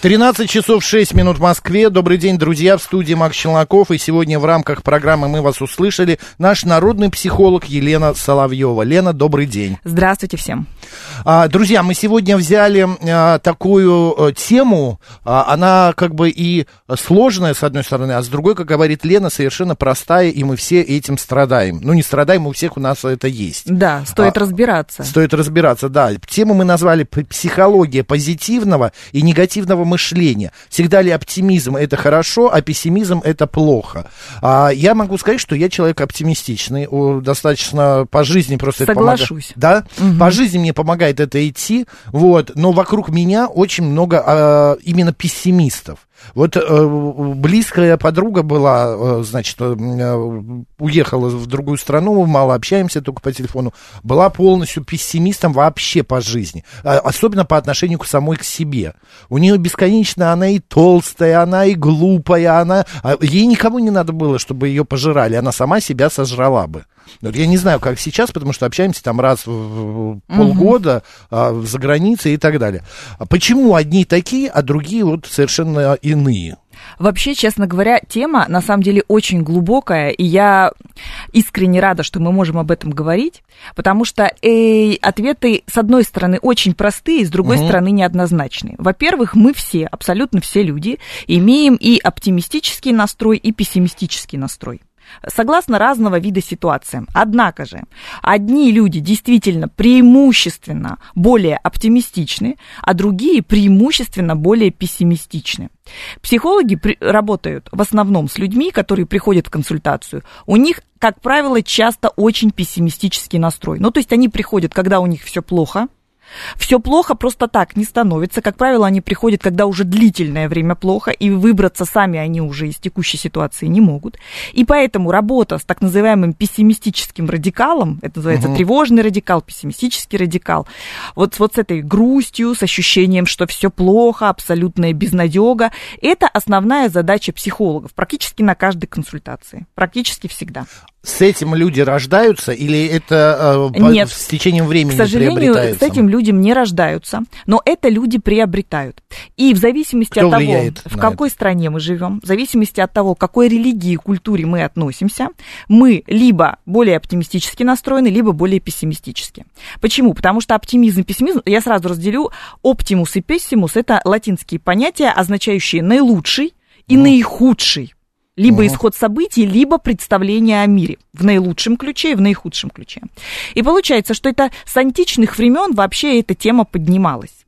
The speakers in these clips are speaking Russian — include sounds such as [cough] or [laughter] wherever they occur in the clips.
13 часов 6 минут в Москве. Добрый день, друзья, в студии Макс Челноков. И сегодня в рамках программы «Мы вас услышали» наш народный психолог Елена Соловьева. Лена, добрый день. Здравствуйте всем. А, друзья, мы сегодня взяли а, такую а, тему. А, она как бы и сложная, с одной стороны, а с другой, как говорит Лена, совершенно простая, и мы все этим страдаем. Ну, не страдаем, у всех у нас это есть. Да, стоит А, разбираться. Стоит разбираться, да. Тему мы назвали «Психология позитивного и негативного мышления». Всегда ли оптимизм – это хорошо, а пессимизм – это плохо? А, я могу сказать, что я человек оптимистичный, достаточно по жизни просто это помогает. Соглашусь. Да, по жизни мне помогает это идти, вот, но вокруг меня очень много а, именно пессимистов. Вот э, близкая подруга была, э, значит, э, э, уехала в другую страну, мало общаемся только по телефону, была полностью пессимистом вообще по жизни, А, особенно по отношению к самой к себе. У нее бесконечно она и толстая, она и глупая, она а ей никому не надо было, чтобы ее пожирали, она сама себя сожрала бы. Вот я не знаю, как сейчас, потому что общаемся там раз в- полгода а, за границей и так далее. Почему одни такие, а другие вот совершенно иные? Вообще, честно говоря, тема на самом деле очень глубокая, и я искренне рада, что мы можем об этом говорить, потому что э, ответы, с одной стороны, очень простые, с другой стороны, неоднозначные. Во-первых, мы все, абсолютно все люди, имеем и оптимистический настрой, и пессимистический настрой согласно разного вида ситуациям. Однако же, одни люди действительно преимущественно более оптимистичны, а другие преимущественно более пессимистичны. Психологи при- работают в основном с людьми, которые приходят в консультацию. У них, как правило, часто очень пессимистический настрой. Ну, то есть они приходят, когда у них все плохо, все плохо просто так не становится. Как правило, они приходят, когда уже длительное время плохо, и выбраться сами они уже из текущей ситуации не могут. И поэтому работа с так называемым пессимистическим радикалом, это называется тревожный радикал, пессимистический радикал, вот, вот с этой грустью, с ощущением, что все плохо, абсолютная безнадега, это основная задача психологов практически на каждой консультации, практически всегда. С этим люди рождаются или это э, Нет. с течением времени К сожалению, с этим людям не рождаются, но это люди приобретают. И в зависимости Кто от того, в какой стране мы живем, в зависимости от того, к какой религии и культуре мы относимся, мы либо более оптимистически настроены, либо более пессимистически. Почему? Потому что оптимизм и пессимизм, я сразу разделю, оптимус и пессимус – это латинские понятия, означающие наилучший и наихудший либо исход событий, либо представление о мире в наилучшем ключе и в наихудшем ключе. И получается, что это с античных времен вообще эта тема поднималась.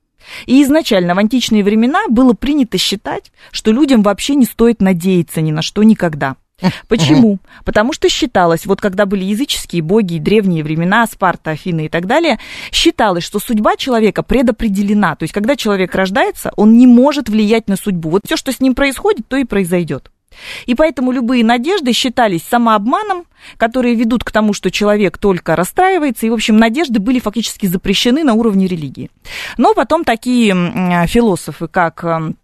И изначально в античные времена было принято считать, что людям вообще не стоит надеяться ни на что никогда. [laughs] Почему? Потому что считалось, вот когда были языческие боги древние времена, Спарта, Афины и так далее, считалось, что судьба человека предопределена. То есть, когда человек рождается, он не может влиять на судьбу. Вот все, что с ним происходит, то и произойдет. И поэтому любые надежды считались самообманом, которые ведут к тому, что человек только расстраивается. И, в общем, надежды были фактически запрещены на уровне религии. Но потом такие м, философы, как м,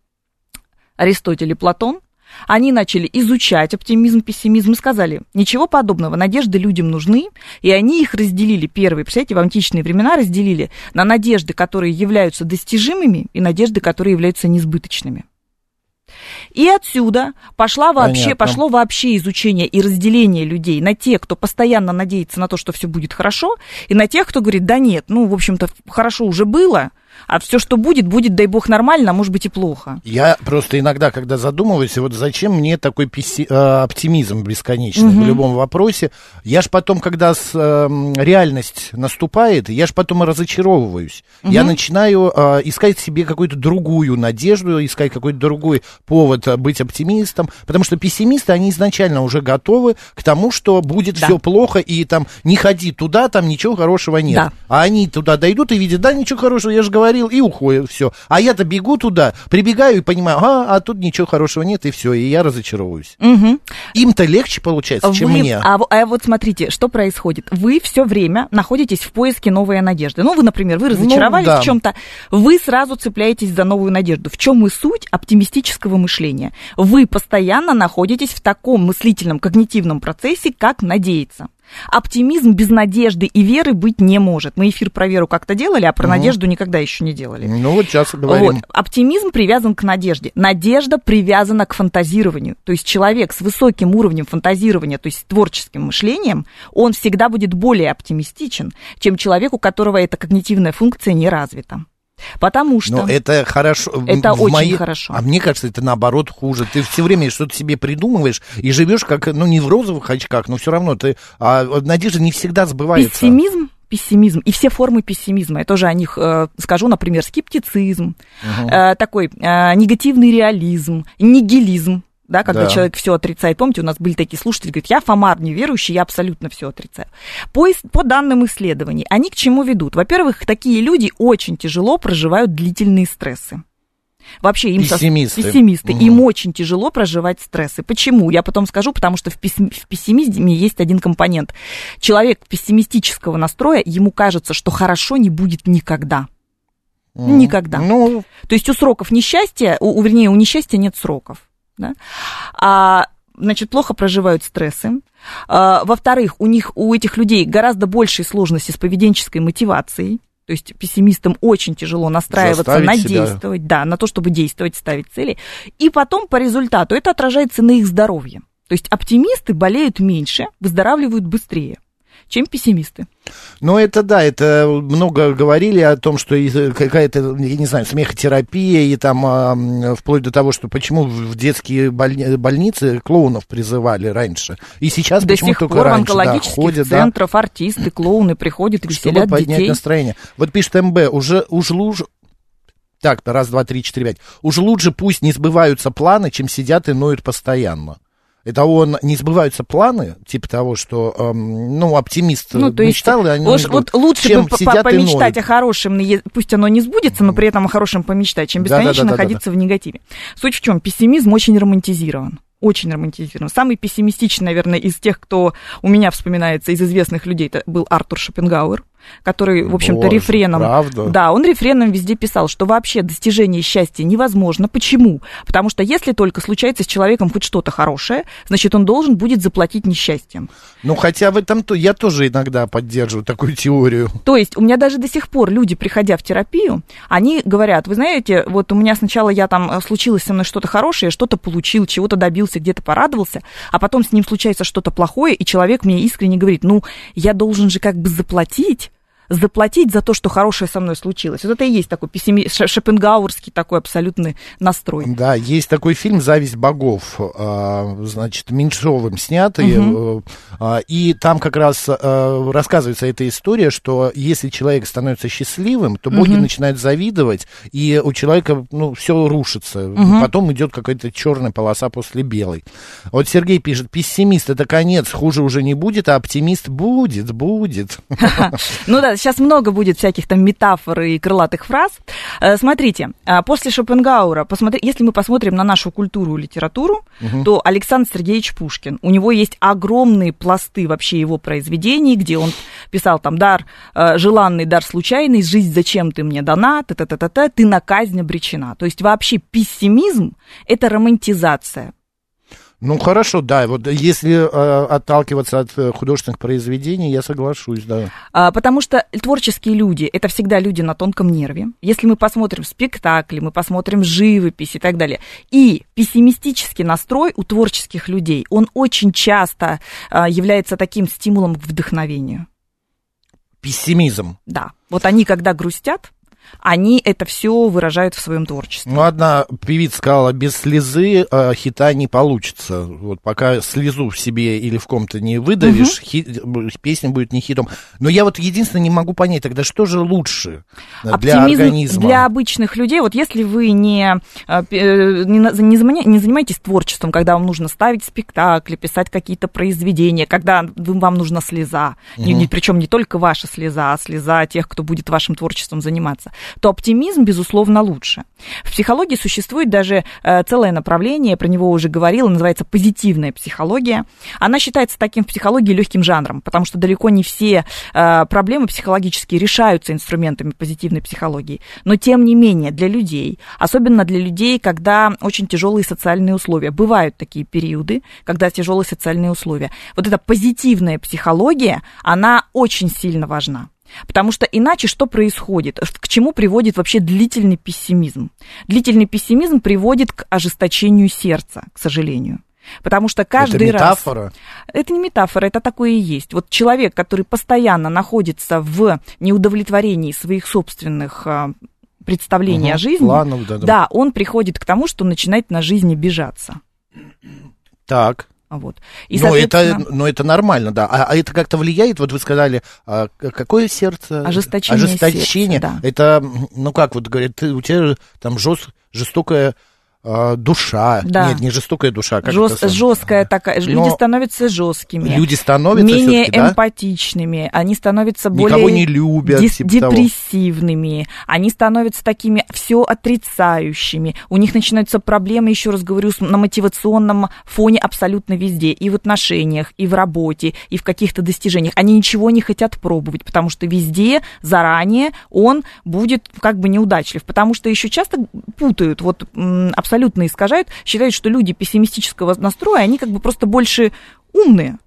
Аристотель и Платон, они начали изучать оптимизм, пессимизм и сказали, ничего подобного, надежды людям нужны, и они их разделили, первые, представляете, в античные времена разделили на надежды, которые являются достижимыми, и надежды, которые являются несбыточными. И отсюда пошла вообще, Понятно. пошло вообще изучение и разделение людей на тех, кто постоянно надеется на то, что все будет хорошо, и на тех, кто говорит, да нет, ну, в общем-то, хорошо уже было, А все, что будет, будет, дай бог, нормально, а может быть и плохо. Я просто иногда, когда задумываюсь, вот зачем мне такой песси- э, оптимизм бесконечный в любом вопросе, я ж потом, когда с, эм, реальность наступает, я ж потом и разочаровываюсь. Я начинаю э, искать себе какую-то другую надежду, искать какой-то другой повод э, быть оптимистом, потому что пессимисты, они изначально уже готовы к тому, что будет Да. все плохо, и там не ходи туда, там ничего хорошего нет. Да. А они туда дойдут и видят, да, ничего хорошего, я же говорил, и уходят, все. А я-то бегу туда, прибегаю и понимаю, а, а тут ничего хорошего нет, и все, и я разочаровываюсь. Мгм. Им-то легче получается, чем Вы- мне. А, а вот смотрите, что происходит. Вы все время находитесь в поиске новой надежды. Ну, вы, например, вы разочаровались да. в чем-то, вы сразу цепляетесь за новую надежду. В чем и суть оптимистического мышления? Вы постоянно находитесь в таком мыслительном, когнитивном процессе, как надеяться. Оптимизм без надежды и веры быть не может. Мы эфир про веру как-то делали, а про надежду никогда еще не делали. Ну вот сейчас и говорим. Вот. Оптимизм привязан к надежде. Надежда привязана к фантазированию. То есть человек с высоким уровнем фантазирования, то есть творческим мышлением, он всегда будет более оптимистичен, чем человек, у которого эта когнитивная функция не развита. Потому что... Но это хорошо. Это В очень моей- хорошо. А мне кажется, это наоборот хуже. Ты все время что-то себе придумываешь и живешь как, ну, не в розовых очках, но все равно ты. А надежда не всегда сбывается. Пессимизм, пессимизм и все формы пессимизма. Я тоже о них э, скажу, например, скептицизм, э, такой э, негативный реализм, нигилизм. Да, когда Да. человек все отрицает. Помните, у нас были такие слушатели, говорят, я Фомар неверующий, я абсолютно все отрицаю. По, по данным исследований, они к чему ведут? Во-первых, такие люди очень тяжело проживают длительные стрессы. Вообще им со- Пессимисты. пессимисты. Мгм. Им очень тяжело проживать стрессы. Почему? Я потом скажу, потому что в, пессим- в пессимизме есть один компонент. Человек пессимистического настроя, ему кажется, что хорошо не будет никогда. Никогда. Ну, То есть у сроков несчастья, у- вернее, у несчастья нет сроков. Да? А, значит, плохо проживают стрессы. А, во-вторых, у них, у этих людей гораздо большие сложности с поведенческой мотивацией. То есть пессимистам очень тяжело настраиваться Заставить на себя. действовать, да, на то, чтобы действовать, ставить цели. И потом по результату это отражается на их здоровье. То есть оптимисты болеют меньше, выздоравливают быстрее, чем пессимисты. Ну, это да, это много говорили о том, что какая-то, я не знаю, смехотерапия, и там а, вплоть до того, что почему в детские больни- больницы клоунов призывали раньше. И сейчас До почему сих только пор в раньше, да, онкологических ходят, да, центрах артисты, клоуны приходят и чтобы веселят поднять детей. настроение. Вот пишет МБ, уже, уж лучше... Так, раз, два, три, четыре, пять. Уж лучше пусть не сбываются планы, чем сидят и ноют постоянно. Это он, не сбываются планы, типа того, что, эм, ну, оптимист Ну, то есть, мечтал, и они не вот, лучше Чем бы сидят помечтать о хорошем, пусть оно не сбудется, но при этом о хорошем помечтать, чем бесконечно Да-да-да-да-да. находиться в негативе. Суть в чем? Пессимизм очень романтизирован. Очень романтизирован. Самый пессимистичный, наверное, из тех, кто у меня вспоминается из известных людей, это был Артур Шопенгауэр, который, в общем-то, Боже, рефреном... правда? Да, он рефреном везде писал, что вообще достижение счастья невозможно. Почему? Потому что если только случается с человеком хоть что-то хорошее, значит, он должен будет заплатить несчастьем. Ну, хотя в этом то я тоже иногда поддерживаю такую теорию. То есть у меня даже до сих пор люди, приходя в терапию, они говорят, вы знаете, вот у меня сначала я там э, случилось со мной что-то хорошее, что-то получил, чего-то добился, где-то порадовался, а потом с ним случается что-то плохое, и человек мне искренне говорит, ну, я должен же как бы заплатить, заплатить за то, что хорошее со мной случилось. Вот это и есть такой пессими... шопенгауэрский такой абсолютный настрой. Да, есть такой фильм «Зависть богов», а, значит, Меньшовым снятый, э, а, и там как раз э, рассказывается эта история, что если человек становится счастливым, то боги начинают завидовать, и у человека, ну, все рушится. Потом идет какая-то черная полоса после белой. Вот Сергей пишет, пессимист это конец, хуже уже не будет, а оптимист будет, будет. [laughs] Ну да, сейчас много будет всяких там метафор и крылатых фраз. Э, Смотрите, а, после Шопенгауэра, посмотри, если мы посмотрим на нашу культуру и литературу, то Александр Сергеевич Пушкин, у него есть огромные пласты вообще его произведений, где он писал там дар э, желанный, дар случайный, жизнь зачем ты мне дана, та-та-та-та, ты на казнь обречена. То есть вообще пессимизм – это романтизация. Ну хорошо, да, вот если э, отталкиваться от э, художественных произведений, я соглашусь, да. А, Потому что творческие люди – это всегда люди на тонком нерве. Если мы посмотрим спектакли, мы посмотрим живопись и так далее. И пессимистический настрой у творческих людей, он очень часто а, является таким стимулом к вдохновению. Пессимизм. Да. Вот они, когда грустят, они это все выражают в своем творчестве. Ну, одна певица сказала, без слезы э, хита не получится. Вот пока слезу в себе или в ком-то не выдавишь, хит- песня будет не хитом. Но я вот единственное не могу понять, тогда что же лучше э, для Оптимизм организма? для обычных людей, вот если вы не, э, э, не, не занимаетесь творчеством, когда вам нужно ставить спектакли, писать какие-то произведения, когда вам нужна слеза, причем не только ваша слеза, а слеза тех, кто будет вашим творчеством заниматься, то оптимизм, безусловно, лучше. В психологии существует даже э, целое направление, про него уже говорила, называется позитивная психология. Она считается таким в психологии легким жанром, потому что далеко не все э, проблемы психологические решаются инструментами позитивной психологии. Но тем не менее, для людей, особенно для людей, когда очень тяжелые социальные условия, бывают такие периоды, когда тяжелые социальные условия. Вот эта позитивная психология, она очень сильно важна. Потому что иначе что происходит? К чему приводит вообще длительный пессимизм? Длительный пессимизм приводит к ожесточению сердца, к сожалению. Потому что каждый Это раз... метафора? Это не метафора, это такое и есть. Вот человек, который постоянно находится в неудовлетворении своих собственных а, представлений Мгм, о жизни, планов, да, да. да, он приходит к тому, что начинает на жизни обижаться. Так. Вот. И, но, это, но это нормально, да. А, а это как-то влияет? Вот вы сказали, а, какое сердце? Ожесточение Ожесточение. сердца, да. Это, ну как вот говорят, ты, у тебя там жест, жестокая а, душа. Да. Нет, не жестокая душа. Как жест- это жесткая такая. Но Люди становятся жесткими. Люди становятся менее да? эмпатичными, они становятся Никого более не любят, дес- типа того. депрессивными, они становятся такими все отрицающими, у них начинаются проблемы, еще раз говорю, на мотивационном фоне абсолютно везде, и в отношениях, и в работе, и в каких-то достижениях. Они ничего не хотят пробовать, потому что везде заранее он будет как бы неудачлив, потому что еще часто путают, вот м, абсолютно искажают, считают, что люди пессимистического настроя, они как бы просто больше умные.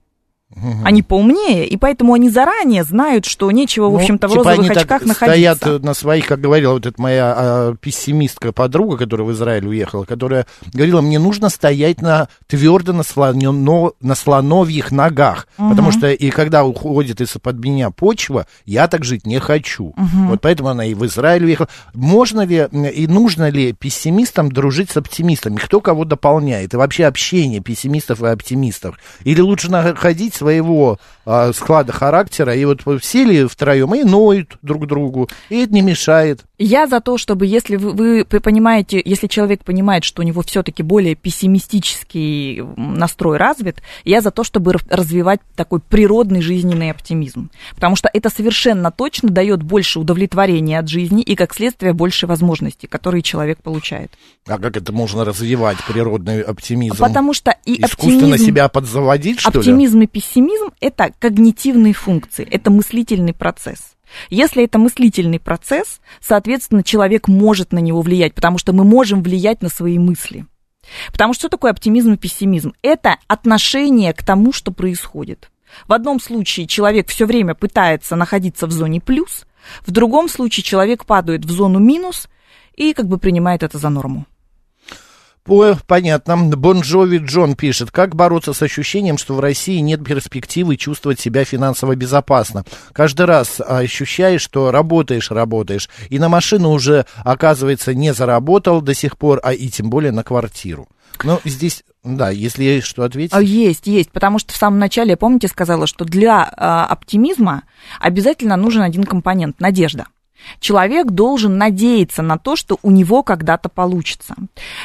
Они поумнее, и поэтому они заранее знают, что нечего, в Ну, общем-то, в типа розовых очках стоят находиться. э, на своих, как говорила вот эта моя а, пессимистка подруга, которая в Израиль уехала, которая говорила, мне нужно стоять на твердо на, слоно- на слоновьих ногах, потому что и когда уходит из-под меня почва, я так жить не хочу. Вот поэтому она и в Израиль уехала. Можно ли и нужно ли пессимистам дружить с оптимистами? Кто кого дополняет? И вообще общение пессимистов и оптимистов? Или лучше находить своего а, склада характера, и вот сели втроем и ноют друг другу, и это не мешает. Я за то, чтобы, если вы, вы понимаете, если человек понимает, что у него все-таки более пессимистический настрой развит, я за то, чтобы развивать такой природный жизненный оптимизм. Потому что это совершенно точно дает больше удовлетворения от жизни и, как следствие, больше возможностей, которые человек получает. А как это можно развивать, природный оптимизм? Потому что и Искусственно оптимизм... себя подзаводить, что ли? Оптимизм и пессимизм – это когнитивные функции, это мыслительный процесс. Если это мыслительный процесс, соответственно, человек может на него влиять, потому что мы можем влиять на свои мысли. Потому что что такое оптимизм и пессимизм? Это отношение к тому, что происходит. В одном случае человек все время пытается находиться в зоне плюс, в другом случае человек падает в зону минус и как бы принимает это за норму. Понятно. Бонжови Джон пишет, как бороться с ощущением, что в России нет перспективы чувствовать себя финансово безопасно. Каждый раз ощущаешь, что работаешь, работаешь, и на машину уже, оказывается, не заработал до сих пор, а и тем более на квартиру. Ну, здесь, да, если есть что ответить. А, Есть, есть, потому что в самом начале, помните, сказала, что для а, оптимизма обязательно нужен один компонент – надежда. Человек должен надеяться на то, что у него когда-то получится.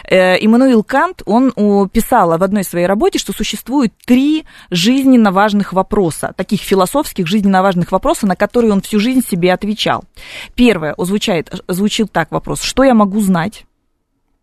Э, Иммануил Кант, он писал в одной своей работе, что существует три жизненно важных вопроса, таких философских жизненно важных вопроса, на которые он всю жизнь себе отвечал. Первое, звучит, звучит так вопрос, что я могу знать?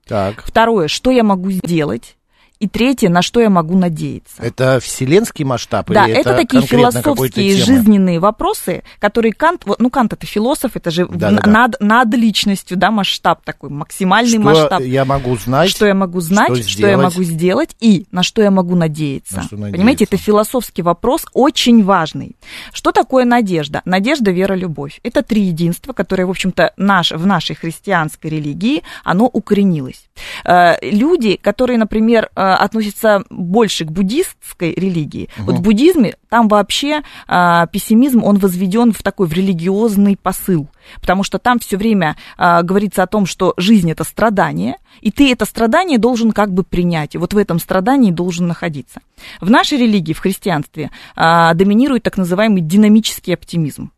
Так, Второе, что я могу сделать? И третье, на что я могу надеяться? это вселенский масштаб Да, или это, это такие философские жизненные вопросы, которые Кант, ну Кант это философ, это же Да, в- да, над, над личностью, да, масштаб такой, максимальный Что масштаб. я могу знать? Что я могу знать, что, что я сделать? могу сделать и на что я могу надеяться. На надеяться. Понимаете, это философский вопрос очень важный. Что такое надежда? Надежда, вера, любовь. Это три единства, которые, в общем-то, наш, в нашей христианской религии, оно укоренилось. Э, Люди, которые, например, э, относятся больше к буддистской религии, вот в буддизме там вообще э, пессимизм, он возведен в такой в религиозный посыл, потому что там все время э, говорится о том, что жизнь это страдание, и ты это страдание должен как бы принять, и вот в этом страдании должен находиться. В нашей религии, в христианстве, э, доминирует так называемый динамический оптимизм.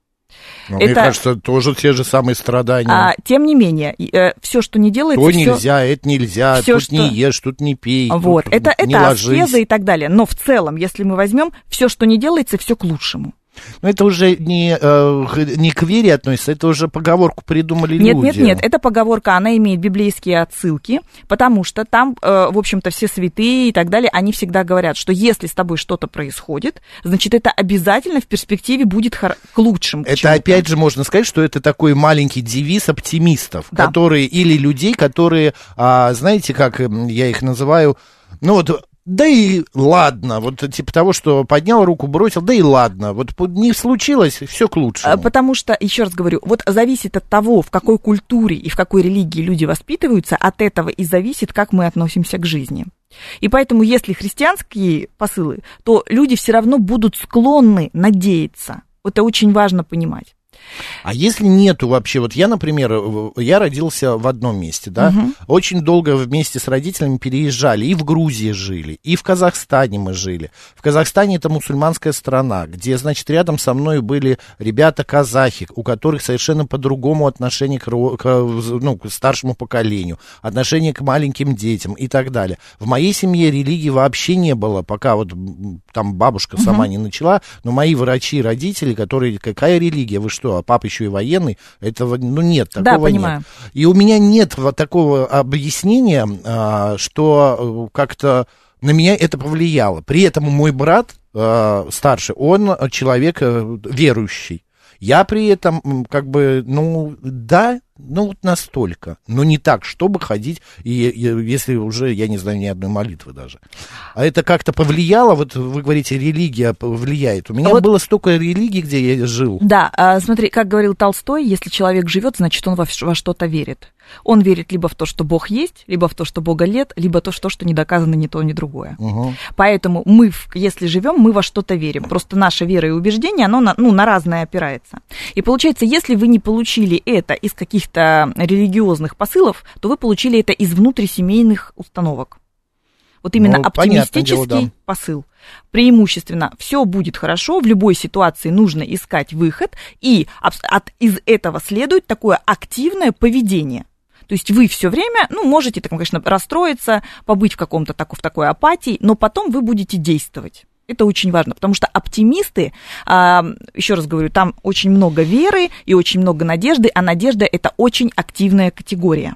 Мне Это- кажется, тоже те же самые страдания. А, тем не менее, все, что не делается, То всё- нельзя, это нельзя, всё, тут не что- ешь, тут не пей, Вот, тут это, не это ложись. аскеза и так далее. Но в целом, если мы возьмем, все, что не делается, все к лучшему. Но это уже не, э, не к вере относится, это уже поговорку придумали Нет, люди. нет, нет, эта поговорка, она имеет библейские отсылки, потому что там, э, в общем-то, все святые и так далее, они всегда говорят, что если с тобой что-то происходит, значит, это обязательно в перспективе будет к лучшему. к Это чему-то. опять же можно сказать, что это такой маленький девиз оптимистов, Да. которые или людей, которые, а, знаете, как я их называю, ну вот. Да и ладно, вот типа того, что поднял руку, бросил, да и ладно, вот не случилось, все к А, лучшему. Потому что, еще раз говорю, вот зависит от того, в какой культуре и в какой религии люди воспитываются, от этого и зависит, как мы относимся к жизни. И поэтому, если христианские посылы, то люди все равно будут склонны надеяться. Это очень важно понимать. А если нету вообще, вот я, например, э, я родился в одном месте, да, очень долго вместе с родителями переезжали, и в Грузии жили, и в Казахстане мы жили. В Казахстане это мусульманская страна, где, значит, рядом со мной были ребята-казахи, у которых совершенно по-другому отношение к, к, ну, к старшему поколению, отношение к маленьким детям и так далее. В моей семье религии вообще не было, пока вот там бабушка сама не начала, но мои врачи, родители, которые, какая религия, вы что, а папа еще и военный, этого, ну, нет, Да, такого понимаю. нет. И у меня нет вот такого объяснения, а, что э, как-то на меня это повлияло. При этом мой брат э, старший, он человек э, верующий. Я при этом, как бы, ну, да, ну, вот настолько. Но не так, чтобы ходить, и, и если уже, я не знаю ни одной молитвы даже. А это как-то повлияло, вот вы говорите, религия влияет. У меня Вот- было столько религий, где я жил. Да, а, смотри, как говорил Толстой, если человек живет, значит, он во, во что-то верит. Он верит либо в то, что Бог есть, либо в то, что Бога нет, либо то, что, что не доказано ни то, ни другое. Мгм. Поэтому мы, если живем, мы во что-то верим. Просто наша вера и убеждение, оно на, ну, на разное опирается. И получается, если вы не получили это из каких-то религиозных посылов, то вы получили это из внутрисемейных установок. Вот именно Ну, понятное дело, оптимистический да. посыл. Преимущественно все будет хорошо, в любой ситуации нужно искать выход, и от, из этого следует такое активное поведение. То есть вы все время, ну, можете, так, конечно, расстроиться, побыть в каком-то тако- в такой апатии, но потом вы будете действовать. Это очень важно, потому что оптимисты, а, еще раз говорю, там очень много веры и очень много надежды, а надежда это очень активная категория.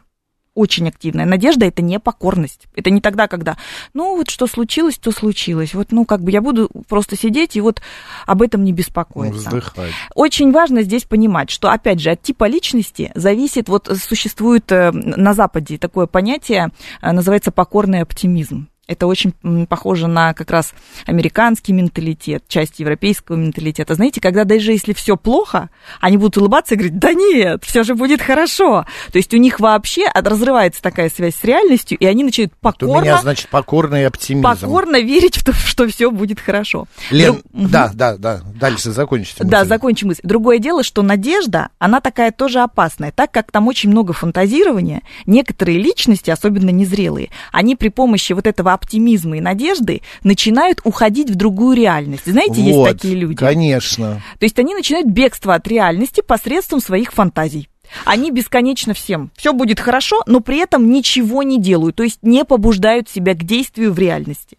Очень активная. Надежда это не покорность. Это не тогда, когда, ну вот что случилось, то случилось. Вот, ну как бы я буду просто сидеть и вот об этом не беспокоиться. Вздыхать. Очень важно здесь понимать, что, опять же, от типа личности зависит, вот существует э, на Западе такое понятие, э, называется покорный оптимизм. Это очень похоже на как раз американский менталитет, часть европейского менталитета. Знаете, когда даже если все плохо, они будут улыбаться и говорить, да нет, все же будет хорошо. То есть у них вообще разрывается такая связь с реальностью, и они начинают Вот у покорно, меня, значит, покорный оптимизм. покорно верить в то, что все будет хорошо. Лен, Друг- да, да, да, дальше закончите. Да, закончим мысль. Другое дело, что надежда, она такая тоже опасная, так как там очень много фантазирования, некоторые личности, особенно незрелые, они при помощи вот этого оптимизма и надежды начинают уходить в другую реальность. Знаете, есть Вот, такие люди. Конечно. То есть они начинают бегство от реальности посредством своих фантазий. Они бесконечно всем. Все будет хорошо, но при этом ничего не делают, то есть не побуждают себя к действию в реальности.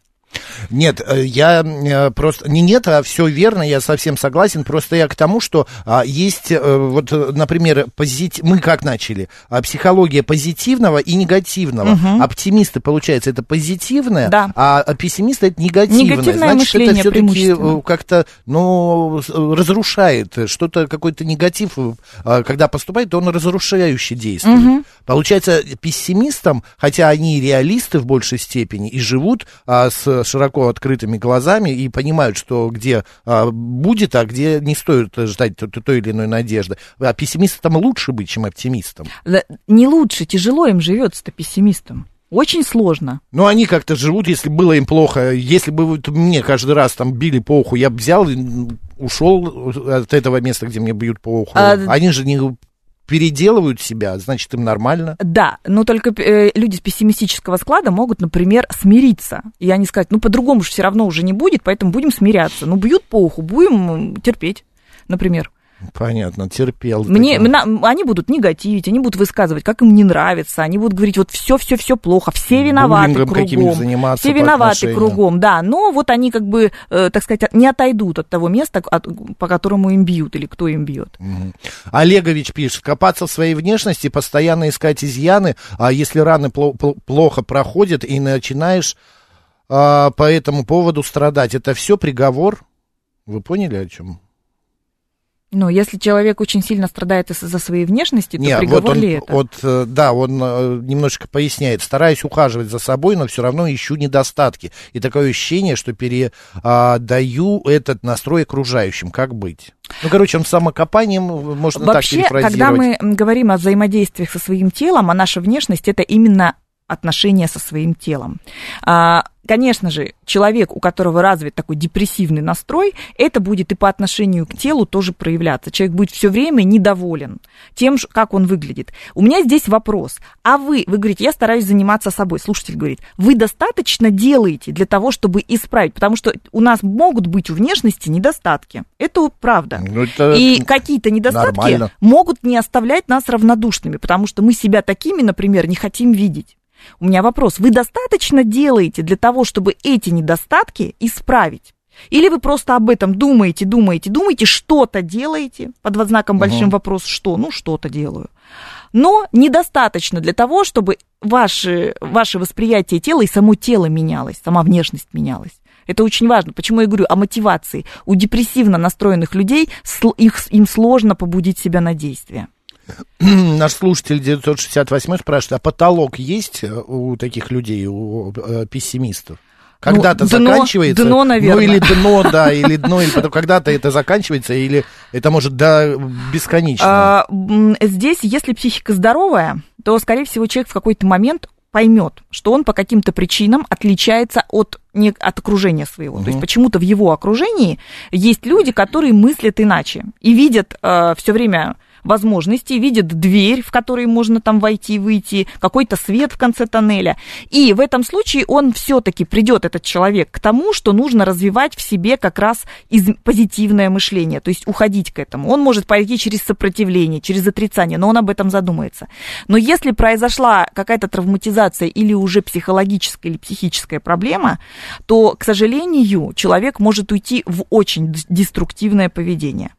Нет, э, я э, просто... Не нет, а все верно, я совсем согласен. Просто я к тому, что а, есть, э, вот, например, позит... мы как начали? А, психология позитивного и негативного. Оптимисты, получается, это позитивное, Да. а а пессимисты это негативное. Негативное Значит, это все-таки как-то, ну, разрушает. Что-то, какой-то негатив, когда поступает, то он разрушающий действует. Получается, пессимистам, хотя они реалисты в большей степени и живут с широко открытыми глазами и понимают, что где а, будет, а где не стоит ждать той, той или иной надежды. А пессимистам лучше быть, чем оптимистам. Да, Не лучше, тяжело им живется-то пессимистам. Очень сложно. Ну, они как-то живут, если было им плохо. Если бы вот мне каждый раз там били по уху, я бы взял и ушел от этого места, где мне бьют по уху. А, Они же не переделывают себя, значит, им нормально. Да, но только э, люди с пессимистического склада могут, например, смириться. И они сказать, ну, по-другому же все равно уже не будет, поэтому будем смиряться. Ну, бьют по уху, будем терпеть, например. Понятно, терпел. Мне, на- они будут негативить, они будут высказывать, как им не нравится, они будут говорить, вот все, все, все плохо, все виноваты Буллингом кругом, все виноваты кругом, да, но вот они как бы, э, так сказать, не отойдут от того места, от- по которому им бьют или кто им бьет. Мгм. Олегович пишет, копаться в своей внешности, постоянно искать изъяны, а если раны пло- пл- плохо проходят и начинаешь а, по этому поводу страдать, это все приговор? Вы поняли о чем? Но если человек очень сильно страдает из-за своей внешности, то Нет, приговор вот он, ли это? вот, э, да, он э, немножечко поясняет. Стараюсь ухаживать за собой, но все равно ищу недостатки. И такое ощущение, что передаю этот настрой окружающим. Как быть? Ну, короче, он самокопанием можно Вообще, так когда перефразировать. мы м, говорим о взаимодействиях со своим телом, а наша внешность это именно отношения со своим телом. А, Конечно же, человек, у которого развит такой депрессивный настрой, это будет и по отношению к телу тоже проявляться. Человек будет все время недоволен тем, как он выглядит. У меня здесь вопрос. А вы, вы говорите, я стараюсь заниматься собой. Слушатель говорит, вы достаточно делаете для того, чтобы исправить? Потому что у нас могут быть у внешности недостатки. Это правда. Ну, это И какие-то недостатки нормально. могут не оставлять нас равнодушными, потому что мы себя такими, например, не хотим видеть. У меня вопрос, вы достаточно делаете для того, чтобы эти недостатки исправить? Или вы просто об этом думаете, думаете, думаете, что-то делаете, под знаком большим вопрос, что? Ну, что-то делаю. Но недостаточно для того, чтобы ваше, ваше восприятие тела и само тело менялось, сама внешность менялась. Это очень важно. Почему я говорю о мотивации? У депрессивно настроенных людей их, им сложно побудить себя на действие. [clears throat] Наш слушатель 968 спрашивает, а потолок есть э, у таких людей, у э, пессимистов? Когда-то Ну, дно- заканчивается? дно, наверное. Ну, или дно, да, или дно, или потом когда-то это заканчивается, или это может до бесконечного? А, здесь, если психика здоровая, то, скорее всего, человек в какой-то момент поймет, что он по каким-то причинам отличается от, не, от окружения своего. То есть почему-то в его окружении есть люди, которые мыслят иначе и видят все время возможности, видят дверь, в которой можно там войти и выйти, какой-то свет в конце тоннеля. И в этом случае он все-таки придет, этот человек, к тому, что нужно развивать в себе как раз из позитивное мышление, то есть уходить к этому. Он может пойти через сопротивление, через отрицание, но он об этом задумается. Но если произошла какая-то травматизация или уже психологическая или психическая проблема, то, к сожалению, человек может уйти в очень деструктивное поведение.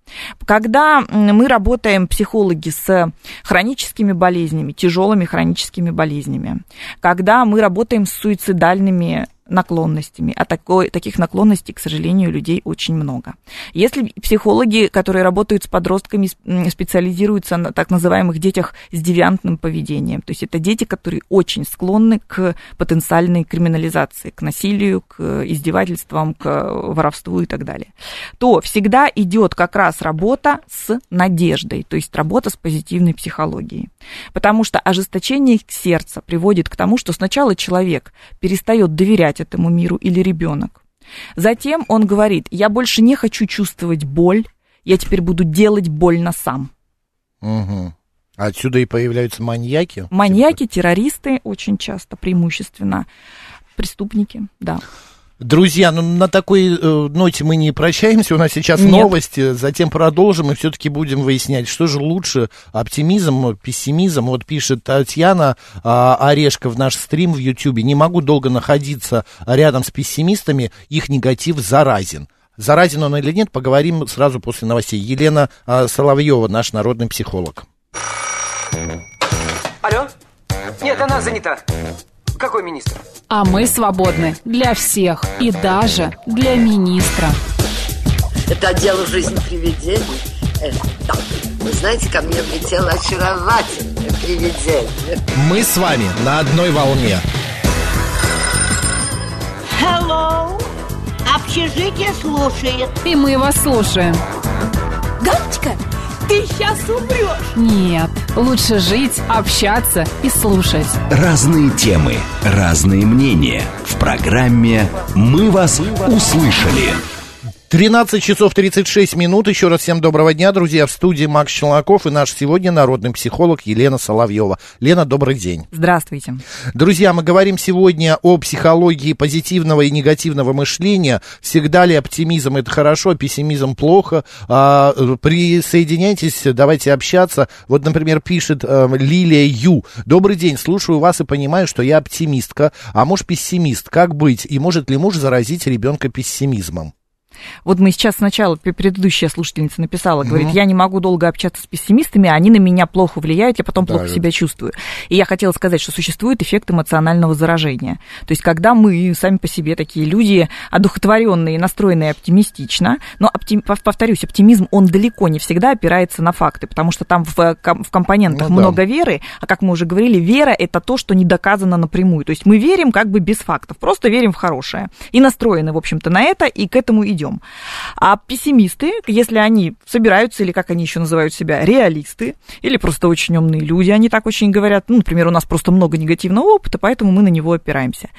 Когда мы работаем, психологи, с хроническими болезнями, тяжелыми хроническими болезнями, когда мы работаем с суицидальными наклонностями, а такой, таких наклонностей, к сожалению, людей очень много. Если психологи, которые работают с подростками, специализируются на так называемых детях с девиантным поведением, то есть это дети, которые очень склонны к потенциальной криминализации, к насилию, к издевательствам, к воровству и так далее, то всегда идет как раз работа с надеждой, то есть работа с позитивной психологией. Потому что ожесточение сердца приводит к тому, что сначала человек перестает доверять этому миру или ребенок. Затем он говорит, я больше не хочу чувствовать боль, я теперь буду делать больно сам. Мгм. Отсюда и появляются маньяки? Маньяки, террористы очень часто, преимущественно, преступники, да. Друзья, ну на такой э, ноте мы не прощаемся. У нас сейчас Нет. новости, затем продолжим и все-таки будем выяснять, что же лучше, оптимизм, пессимизм. Вот пишет Татьяна а, Орешка в наш стрим в Ютьюбе. Не могу долго находиться рядом с пессимистами, их негатив заразен. Заразен он или нет, поговорим сразу после новостей. Елена а, Соловьева, наш народный психолог. Алло? Нет, она занята. Какой министр? А мы свободны для всех и даже для министра. Это дело жизни привидений. Э, да. Вы знаете, ко мне влетело очаровательное привидение. Мы с вами на одной волне. Hello. Общежитие слушает. И мы вас слушаем. Галочка, ты сейчас умрешь. Нет, Лучше жить, общаться и слушать. Разные темы, разные мнения. В программе «Мы вас услышали». 13 часов 36 минут. Еще раз всем доброго дня, друзья. В студии Макс Челноков и наш сегодня народный психолог Елена Соловьева. Лена, добрый день. Здравствуйте. Друзья, мы говорим сегодня о психологии позитивного и негативного мышления. Всегда ли оптимизм это хорошо, а пессимизм плохо? А, присоединяйтесь, давайте общаться. Вот, например, пишет а, Лилия Ю. Добрый день, слушаю вас и понимаю, что я оптимистка, а муж пессимист. Как быть? И может ли муж заразить ребенка пессимизмом? Вот мы сейчас сначала, предыдущая слушательница написала, говорит, я не могу долго общаться с пессимистами, они на меня плохо влияют, я потом Да, плохо это- себя чувствую. И я хотела сказать, что существует эффект эмоционального заражения. То есть, когда мы сами по себе такие люди одухотворенные, настроенные оптимистично, но, оптим- пов- повторюсь, оптимизм, он далеко не всегда опирается на факты, потому что там в, ком- в компонентах Ну да. много веры, а как мы уже говорили, вера это то, что не доказано напрямую. То есть мы верим как бы без фактов, просто верим в хорошее. И настроены, в общем-то, на это, и к этому идем. А пессимисты, если они собираются, или как они еще называют себя, реалисты, или просто очень умные люди, они так очень говорят, ну, например, у нас просто много негативного опыта, поэтому мы на него опираемся.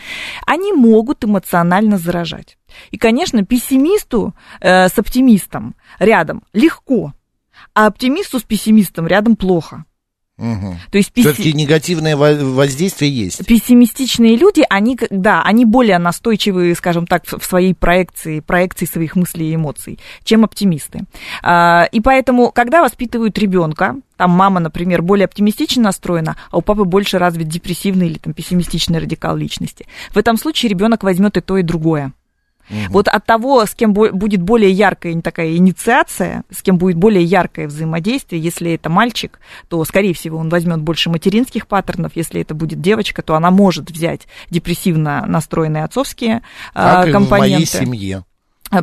Они могут эмоционально заражать. И, конечно, пессимисту э, с оптимистом рядом легко, а оптимисту с пессимистом рядом плохо. То есть песси- Все-таки негативное во- воздействие есть. пессимистичные люди, они, да, они более настойчивые, скажем так, в в своей проекции, проекции своих мыслей и эмоций, чем оптимисты. А, И поэтому, когда воспитывают ребенка, там мама, например, более оптимистично настроена, а у папы больше развит депрессивный или там пессимистичный радикал личности. В этом случае ребенок возьмет и то, и другое. Вот от того, с кем будет более яркая такая инициация, с кем будет более яркое взаимодействие, если это мальчик, то, скорее всего, он возьмет больше материнских паттернов, если это будет девочка, то она может взять депрессивно настроенные отцовские а, Как и в компоненты. моей семье.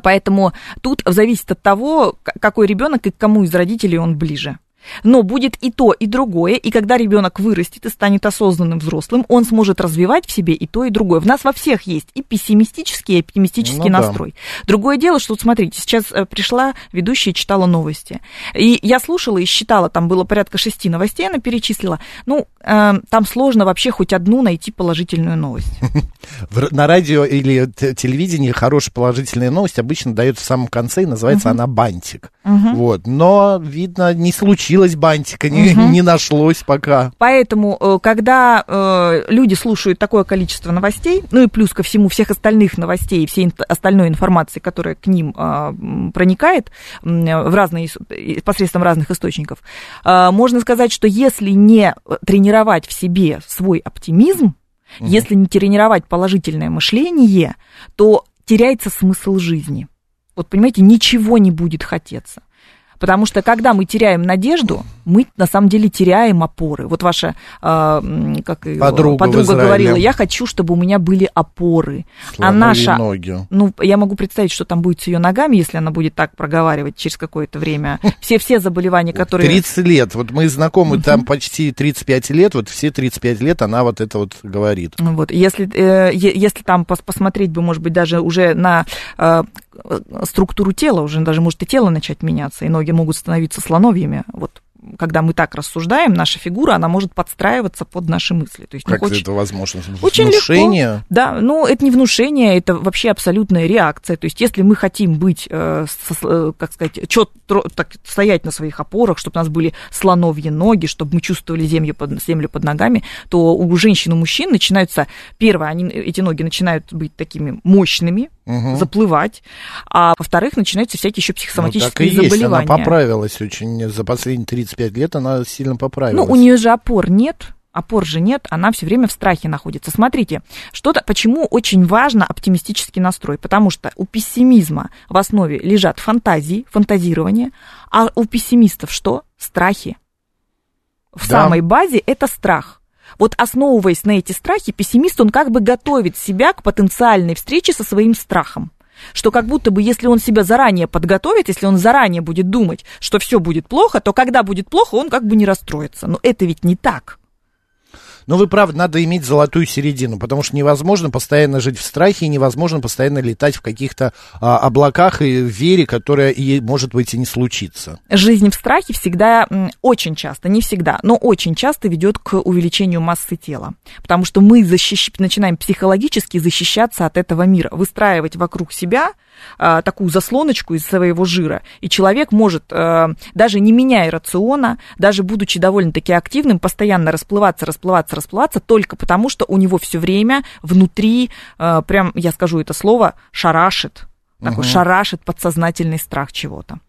Поэтому тут зависит от того, какой ребенок и к кому из родителей он ближе. Но будет и то, и другое, и когда ребенок вырастет и станет осознанным взрослым, он сможет развивать в себе и то, и другое. В нас во всех есть и пессимистический, и оптимистический Ну да. настрой. Другое дело, что, вот смотрите, сейчас э, пришла ведущая и читала новости. И я слушала и считала, там было порядка шести новостей, она перечислила. Ну, э, там сложно вообще хоть одну найти положительную новость. [laughs] На радио или телевидении хорошая положительная новость обычно дает в самом конце, и называется она бантик. Вот. Но, видно, не случилось бантика, не, не нашлось пока. Поэтому, э, когда э, люди слушают такое количество новостей, ну и плюс ко всему всех остальных новостей и всей ин- остальной информации, которая к ним а, проникает в разные, посредством разных источников, а, можно сказать, что если не тренировать в себе свой оптимизм, если не тренировать положительное мышление, то теряется смысл жизни. Вот понимаете, ничего не будет хотеться. Потому что когда мы теряем надежду, мы на самом деле теряем опоры. Вот ваша а, м, как Подруга Израиле. говорила, я хочу, чтобы у меня были опоры. а Слоновьи наша, ноги. ну, я могу представить, что там будет с ее ногами, если она будет так проговаривать через какое-то время. Все-все заболевания, которые... 30 лет. Вот мы знакомы там почти 35 лет, вот все 35 лет она вот это вот говорит. Вот, если, э, если там пос- посмотреть бы, может быть, даже уже на э, структуру тела, уже даже может и тело начать меняться, и ноги могут становиться слоновьями. Вот когда мы так рассуждаем, наша фигура, она может подстраиваться под наши мысли. То есть Как хочешь- это возможно? Очень Внушение? легко. Да, ну это не внушение, это вообще абсолютная реакция. То есть если мы хотим быть, э, э, как сказать, чет, так, стоять на своих опорах, чтобы у нас были слоновьи ноги, чтобы мы чувствовали землю под, землю под ногами, то у женщин и мужчин начинаются, первое, они, эти ноги начинают быть такими мощными, Мгм. заплывать, а во-вторых, начинаются всякие еще Ну, так и психосоматические есть, она заболевания. поправилась очень, за последние 35 лет она сильно Ну, поправилась. у нее же опор нет, опор же нет, она все время в страхе находится. Смотрите, что-то, почему очень важно оптимистический настрой, потому что у пессимизма в основе лежат фантазии, фантазирование, а у пессимистов что? Страхи. В Да. самой базе это страх. Вот основываясь на эти страхи, пессимист, он как бы готовит себя к потенциальной встрече со своим страхом. Что как будто бы, если он себя заранее подготовит, если он заранее будет думать, что все будет плохо, то когда будет плохо, он как бы не расстроится. Но это ведь не так. Но вы правы, надо иметь золотую середину, потому что невозможно постоянно жить в страхе, и невозможно постоянно летать в каких-то а, облаках и в вере, которая и может быть и не случится. Жизнь в страхе всегда, очень часто, не всегда, но очень часто ведет к увеличению массы тела. Потому что мы защищ- начинаем психологически защищаться от этого мира, выстраивать вокруг себя а, такую заслоночку из своего жира. И человек может, а, даже не меняя рациона, даже будучи довольно-таки активным, постоянно расплываться, расплываться, расплываться, только потому, что у него все время внутри, а, прям, я скажу это слово, шарашит. Такой шарашит подсознательный страх чего-то.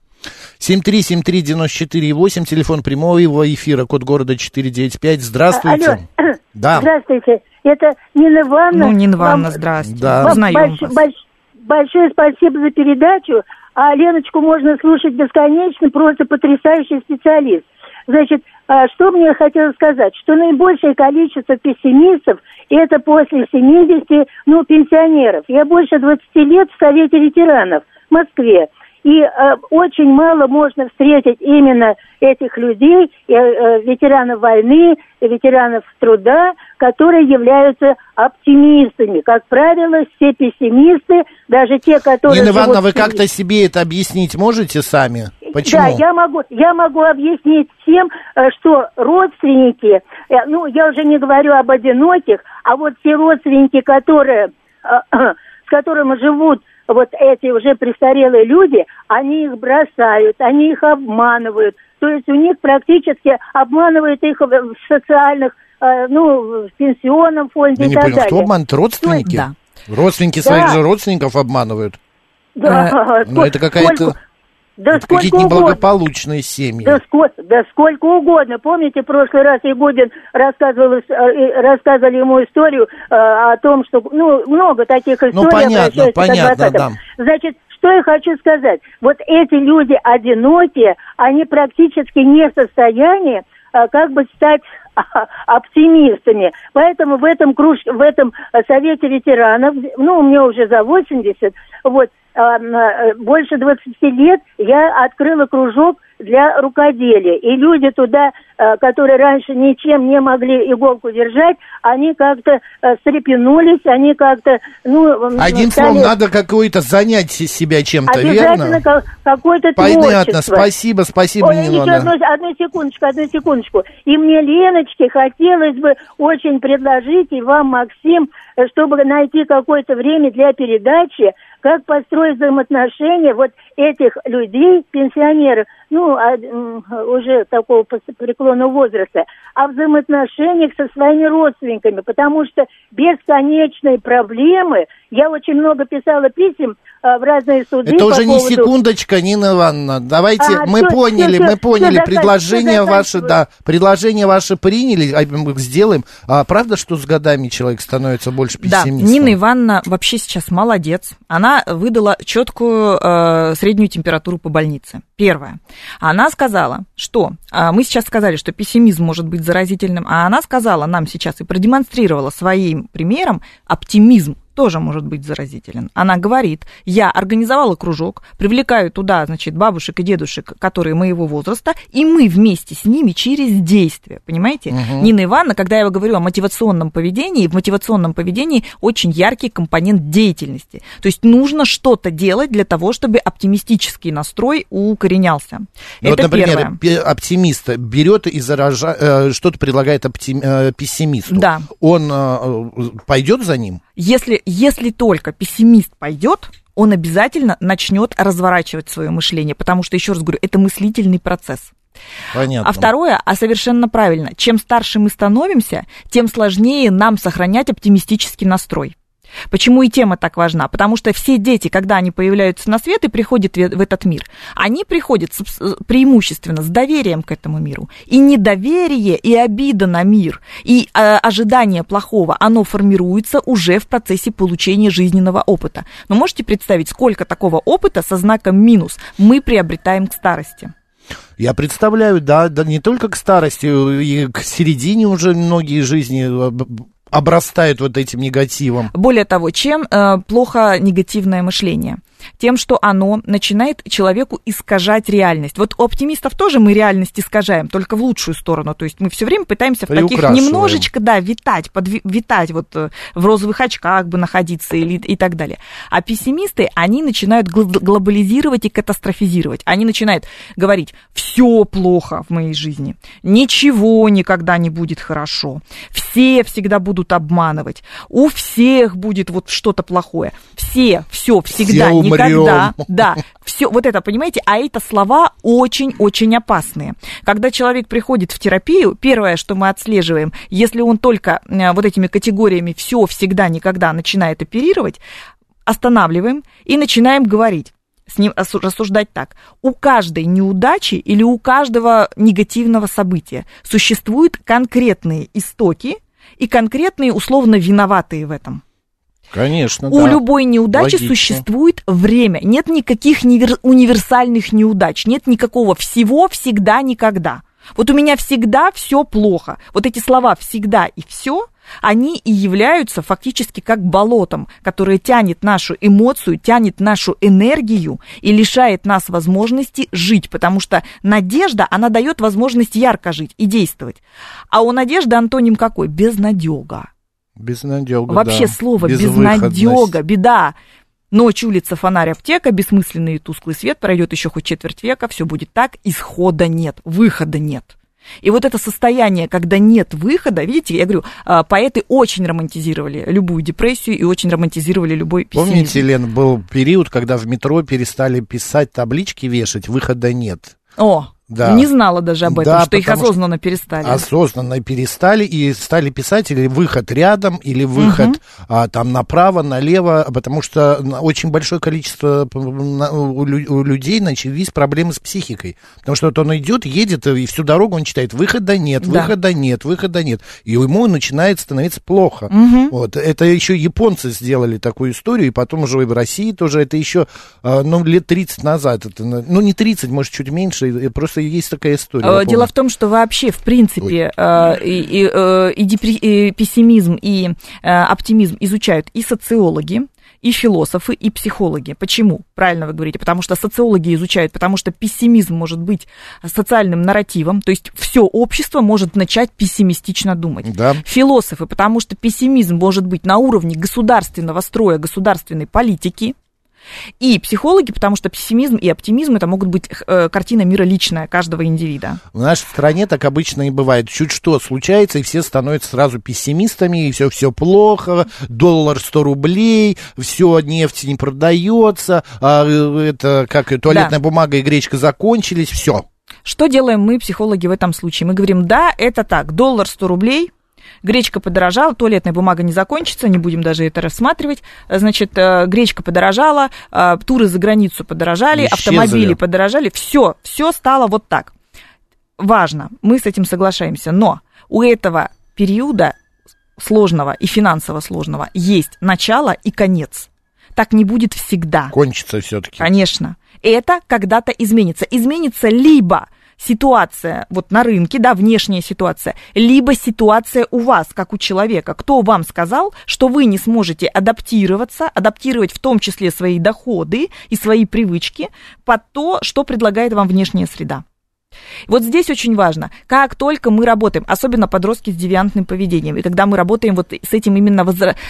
7373948, телефон прямого его эфира, код города 495. Здравствуйте. Алло. Да. Здравствуйте. Это Нина Ивановна. Ну, Нина Ивановна, Вам- здравствуйте. Да. вам Узнаем больш- вас. больш- большое спасибо за передачу. А Леночку можно слушать бесконечно, просто потрясающий специалист. Значит, а, что мне хотелось сказать, что наибольшее количество пессимистов это после 70, ну, пенсионеров. Я больше 20 лет в Совете ветеранов в Москве. И э, очень мало можно встретить именно этих людей, э, э, ветеранов войны, ветеранов труда, которые являются оптимистами. Как правило, все пессимисты, даже те, которые... Нина Ивановна, вы как-то себе это объяснить можете сами? Почему? да, я могу, я могу объяснить всем, э, что родственники, э, ну, я уже не говорю об одиноких, а вот те родственники, которые, э, с которыми живут вот эти уже престарелые люди, они их бросают, они их обманывают. То есть у них практически обманывают их в социальных, э, ну, в пенсионном фонде Я и не так понял, далее. кто обманывает? Родственники? Да. Родственники Да. своих же родственников обманывают. Да, Ну, это какая-то... сколько- Да Это сколько какие-то угодно. неблагополучные семьи. Да, ско- да сколько угодно. Помните, в прошлый раз Игудин рассказывал, э, э, рассказывали ему историю э, о том, что, ну, много таких историй. Ну, понятно, понятно, да. Значит, что я хочу сказать. Вот эти люди одинокие, они практически не в состоянии э, как бы стать [laughs] оптимистами. Поэтому в этом круж... в этом совете ветеранов, ну, мне уже за 80, вот, больше 20 лет я открыла кружок для рукоделия. И люди туда, э, которые раньше ничем не могли иголку держать, они как-то э, встрепенулись, они как-то, ну... м, Одним стали словом, надо какое-то занять себя чем-то, верно? ка- какое-то Понятно, творчество. спасибо, спасибо, Ой, еще одну, одну секундочку, одну секундочку. И мне, Леночке, хотелось бы очень предложить, и вам, Максим, э, чтобы найти какое-то время для передачи, как построить взаимоотношения вот этих людей, пенсионеров, ну, а, уже такого преклонного возраста, о взаимоотношениях со своими родственниками, потому что бесконечные проблемы, я очень много писала писем а, в разные суды Это по уже не поводу- секундочка, Нина Ивановна. Давайте, А, мы всё, поняли, всё, мы поняли. всё, предложение заканчиваю. ваше, да, предложение ваше приняли, а мы сделаем. А правда, что с годами человек становится больше Да, пессимистом? Нина Ивановна вообще сейчас молодец. Она выдала четкую э, среднюю температуру по больнице. Первое. Она сказала, что а, мы сейчас сказали, что пессимизм может быть заразительным, а она сказала нам сейчас и продемонстрировала своим примером оптимизм тоже может быть заразителен. Она говорит, я организовала кружок, привлекаю туда, значит, бабушек и дедушек, которые моего возраста, и мы вместе с ними через действие, понимаете? Нина Ивановна, когда я говорю о мотивационном поведении, в мотивационном поведении очень яркий компонент деятельности. То есть нужно что-то делать для того, чтобы оптимистический настрой укоренялся. Ну, вот, Это например, первое. пе- оптимист берет и заража... э, что-то предлагает оптим- э, пессимисту. Да. Он э, пойдет за ним? Если, если только пессимист пойдет, он обязательно начнет разворачивать свое мышление, потому что, еще раз говорю, это мыслительный процесс. Понятно. А второе, а совершенно правильно, чем старше мы становимся, тем сложнее нам сохранять оптимистический настрой. Почему и тема так важна? Потому что все дети, когда они появляются на свет и приходят в этот мир, они приходят с- преимущественно с доверием к этому миру. И недоверие, и обида на мир, и э, ожидание плохого, оно формируется уже в процессе получения жизненного опыта. Но можете представить, сколько такого опыта со знаком минус мы приобретаем к старости? Я представляю, да, да, не только к старости, и к середине уже многие жизни э, обрастают вот этим негативом. Более того, чем э, плохо негативное мышление? Тем, что оно начинает человеку искажать реальность. Вот у оптимистов тоже мы реальность искажаем, только в лучшую сторону. То есть мы все время пытаемся в таких немножечко, да, витать, подви- витать вот э, в розовых очках бы находиться или, и так далее. А пессимисты, они начинают гл- глобализировать и катастрофизировать. Они начинают говорить, все плохо в моей жизни, ничего никогда не будет хорошо, все всегда будут обманывать, у всех будет вот что-то плохое, все, все, всегда, Все. Никогда, да, все, вот это, понимаете, а это слова очень-очень опасные. Когда человек приходит в терапию, первое, что мы отслеживаем, если он только э, вот этими категориями все, всегда, никогда начинает оперировать, останавливаем и начинаем говорить с ним осу- рассуждать так. У каждой неудачи или у каждого негативного события существуют конкретные истоки и конкретные условно виноватые в этом. Конечно, У да. любой неудачи Логично. существует время. Нет никаких нивер- универсальных неудач. Нет никакого всего, всегда, никогда. Вот у меня всегда все плохо. Вот эти слова всегда и все, они и являются фактически как болотом, которое тянет нашу эмоцию, тянет нашу энергию и лишает нас возможности жить, потому что надежда, она дает возможность ярко жить и действовать. А у надежды антоним какой? Безнадега. Безнадега, Вообще да. слово безнадега, беда. Ночь, улица, фонарь, аптека, бессмысленный и тусклый свет, пройдет еще хоть четверть века, все будет так, исхода нет, выхода нет. И вот это состояние, когда нет выхода, видите, я говорю, а, поэты очень романтизировали любую депрессию и очень романтизировали любой пессимизм. Помните, Лен, был период, когда в метро перестали писать таблички, вешать, выхода нет. О, Да. не знала даже об этом, Да, что их потому что осознанно перестали. Осознанно перестали и стали писать или выход рядом, или выход а, там направо, налево, потому что очень большое количество у, лю- у людей начались проблемы с психикой. Потому что вот он идет, едет, и всю дорогу он читает, выхода нет, Да. выхода нет, выхода нет. И ему начинает становиться плохо. Мгм. Вот. Это еще японцы сделали такую историю, и потом уже в России тоже, это еще, а, ну, лет 30 назад, это, ну, не 30, может, чуть меньше, и просто есть такая история. Э, Дело в том, что вообще, в принципе, э, и, и, э, и депре- и пессимизм, и оптимизм изучают и социологи, и философы, и психологи. Почему? Правильно вы говорите. Потому что социологи изучают, потому что пессимизм может быть социальным нарративом, то есть все общество может начать пессимистично думать. Да. Философы, потому что пессимизм может быть на уровне государственного строя, государственной политики, и психологи, потому что пессимизм и оптимизм это могут быть э, картина мира личная каждого индивида. В нашей стране так обычно и бывает. Чуть что случается, и все становятся сразу пессимистами, и все, все плохо, доллар 100 рублей, все, нефть не продается, а, э, это, как туалетная бумага и гречка закончились, все. Что делаем мы, психологи, в этом случае? Мы говорим, да, это так, доллар 100 рублей, гречка подорожала, туалетная бумага не закончится, не будем даже это рассматривать. Значит, э, гречка подорожала, э, туры за границу подорожали, Исчезли. автомобили подорожали, все, все стало вот так. Важно, мы с этим соглашаемся, но у этого периода сложного и финансово сложного есть начало и конец. Так не будет всегда. Кончится все-таки. Конечно. Это когда-то изменится. Изменится либо ситуация вот на рынке, да, внешняя ситуация, либо ситуация у вас, как у человека. Кто вам сказал, что вы не сможете адаптироваться, адаптировать в том числе свои доходы и свои привычки под то, что предлагает вам внешняя среда? Вот здесь очень важно, как только мы работаем, особенно подростки с девиантным поведением, и когда мы работаем вот с этим именно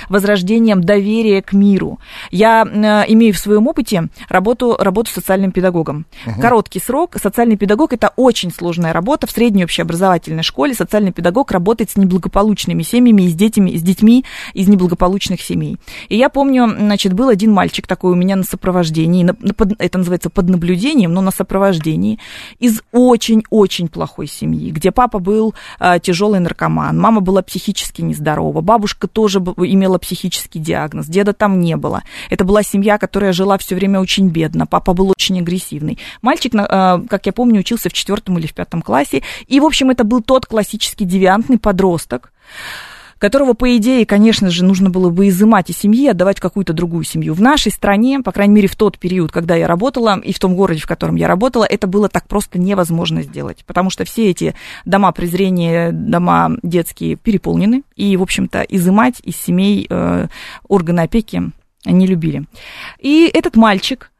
возрождением доверия к миру. Я э, имею в своем опыте работу, работу с социальным педагогом. Короткий срок. Социальный педагог – это очень сложная работа. В средней общеобразовательной школе социальный педагог работает с неблагополучными семьями и с детьми, с детьми из неблагополучных семей. И я помню, значит, был один мальчик такой у меня на сопровождении, на- на это называется под наблюдением, но на сопровождении, из очень-очень плохой семьи, где папа был э, тяжелый наркоман, мама была психически нездорова, бабушка тоже имела психический диагноз, деда там не было. Это была семья, которая жила все время очень бедно, папа был очень агрессивный. Мальчик, э, как я помню, учился в четвертом или в пятом классе, и, в общем, это был тот классический девиантный подросток, которого, по идее, конечно же, нужно было бы изымать из семьи отдавать какую-то другую семью. В нашей стране, по крайней мере, в тот период, когда я работала, и в том городе, в котором я работала, это было так просто невозможно сделать, потому что все эти дома презрения, дома детские переполнены, и, в общем-то, изымать из семей э, органы опеки не любили. И этот мальчик,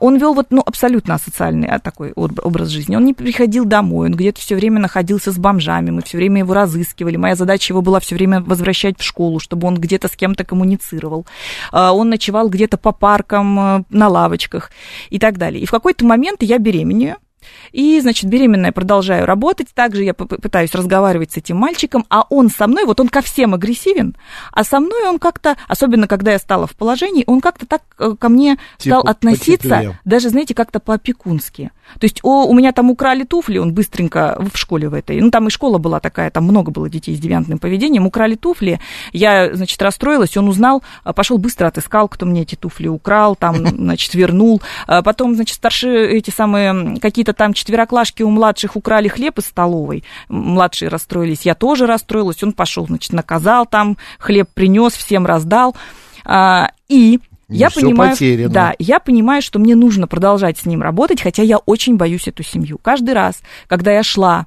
он вел вот, ну, абсолютно асоциальный а, такой образ жизни. Он не приходил домой, он где-то все время находился с бомжами, мы все время его разыскивали. Моя задача его была все время возвращать в школу, чтобы он где-то с кем-то коммуницировал. А, он ночевал где-то по паркам, на лавочках и так далее. И в какой-то момент я беременею, и, значит, беременная продолжаю работать. Также я пытаюсь разговаривать с этим мальчиком, а он со мной, вот он ко всем агрессивен, а со мной он как-то, особенно когда я стала в положении, он как-то так э, ко мне типа стал относиться, потеплее. даже, знаете, как-то по-опекунски. То есть о, у меня там украли туфли, он быстренько в школе в этой, ну там и школа была такая, там много было детей с девиантным поведением, украли туфли, я, значит, расстроилась, он узнал, а, пошел быстро отыскал, кто мне эти туфли украл, там, [laughs] значит, вернул. А потом, значит, старшие эти самые какие-то там четвероклашки у младших украли хлеб из столовой, младшие расстроились, я тоже расстроилась, он пошел, значит, наказал там, хлеб принес, всем раздал. А, и я понимаю, потеряно. да, я понимаю, что мне нужно продолжать с ним работать, хотя я очень боюсь эту семью. Каждый раз, когда я шла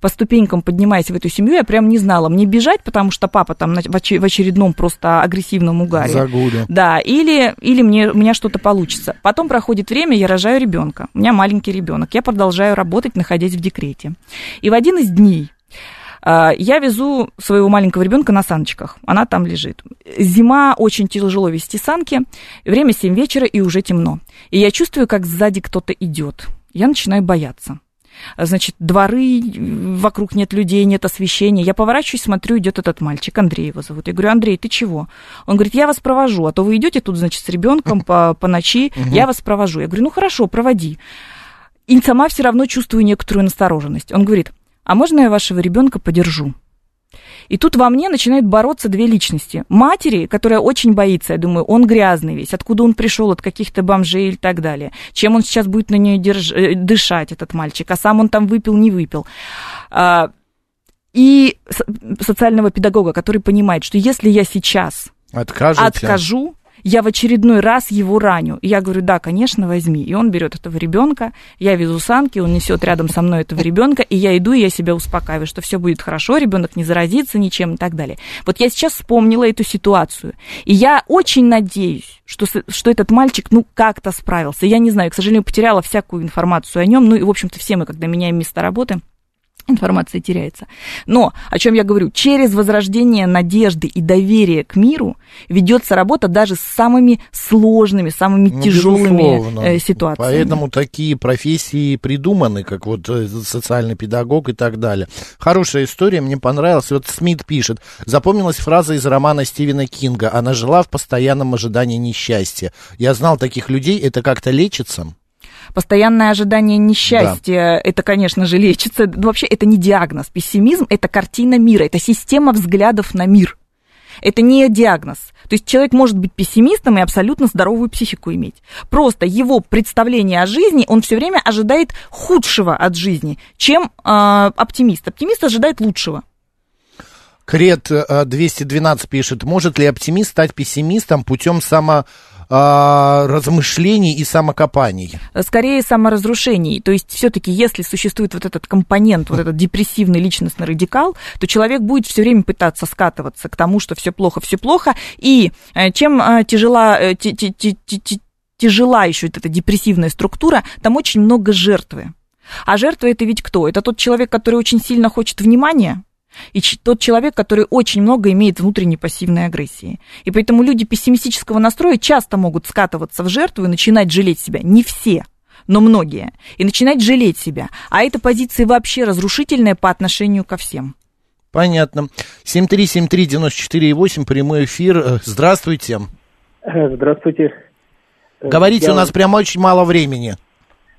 по ступенькам поднимаясь в эту семью, я прям не знала, мне бежать, потому что папа там в очередном просто агрессивном угаре. Загуле. Да, или, или мне, у меня что-то получится. Потом проходит время, я рожаю ребенка. У меня маленький ребенок. Я продолжаю работать, находясь в декрете. И в один из дней а, я везу своего маленького ребенка на саночках. Она там лежит. Зима, очень тяжело вести санки. Время 7 вечера и уже темно. И я чувствую, как сзади кто-то идет. Я начинаю бояться. Значит, дворы, вокруг нет людей, нет освещения. Я поворачиваюсь, смотрю, идет этот мальчик, Андрей его зовут. Я говорю, Андрей, ты чего? Он говорит, я вас провожу, а то вы идете тут, значит, с ребенком по, по ночи, я вас провожу. Я говорю, ну хорошо, проводи. И сама все равно чувствую некоторую настороженность. Он говорит, а можно я вашего ребенка подержу? И тут во мне начинают бороться две личности. Матери, которая очень боится, я думаю, он грязный весь, откуда он пришел, от каких-то бомжей и так далее. Чем он сейчас будет на нее держ... Э, дышать, этот мальчик, а сам он там выпил, не выпил. А, и социального педагога, который понимает, что если я сейчас Откажете. откажу, я в очередной раз его раню. И я говорю, да, конечно, возьми. И он берет этого ребенка, я везу санки, он несет рядом со мной этого ребенка, и я иду, и я себя успокаиваю, что все будет хорошо, ребенок не заразится ничем и так далее. Вот я сейчас вспомнила эту ситуацию. И я очень надеюсь, что, что этот мальчик, ну, как-то справился. Я не знаю, к сожалению, потеряла всякую информацию о нем. Ну, и, в общем-то, все мы, когда меняем место работы, информация теряется. Но, о чем я говорю, через возрождение надежды и доверия к миру ведется работа даже с самыми сложными, самыми ну, тяжелыми безусловно. Э, ситуациями. Поэтому такие профессии придуманы, как вот э, социальный педагог и так далее. Хорошая история, мне понравилась. Вот Смит пишет, запомнилась фраза из романа Стивена Кинга. Она жила в постоянном ожидании несчастья. Я знал таких людей, это как-то лечится? Постоянное ожидание несчастья, да. это, конечно же, лечится. Вообще, это не диагноз. Пессимизм – это картина мира, это система взглядов на мир. Это не диагноз. То есть человек может быть пессимистом и абсолютно здоровую психику иметь. Просто его представление о жизни, он все время ожидает худшего от жизни, чем э, оптимист. Оптимист ожидает лучшего. Крет 212 пишет, может ли оптимист стать пессимистом путем само а, размышлений и самокопаний? Скорее саморазрушений. То есть все-таки, если существует вот этот компонент, вот этот депрессивный личностный радикал, то человек будет все время пытаться скатываться к тому, что все плохо, все плохо. И э, чем э, тяжела, э, тяжела еще эта депрессивная структура, там очень много жертвы. А жертва это ведь кто? Это тот человек, который очень сильно хочет внимания, и тот человек, который очень много имеет внутренней пассивной агрессии. И поэтому люди пессимистического настроя часто могут скатываться в жертву и начинать жалеть себя. Не все, но многие. И начинать жалеть себя. А эта позиция вообще разрушительная по отношению ко всем. Понятно. 7373948, прямой эфир. Э, здравствуйте. Здравствуйте. Говорите, Я... у нас прямо очень мало времени.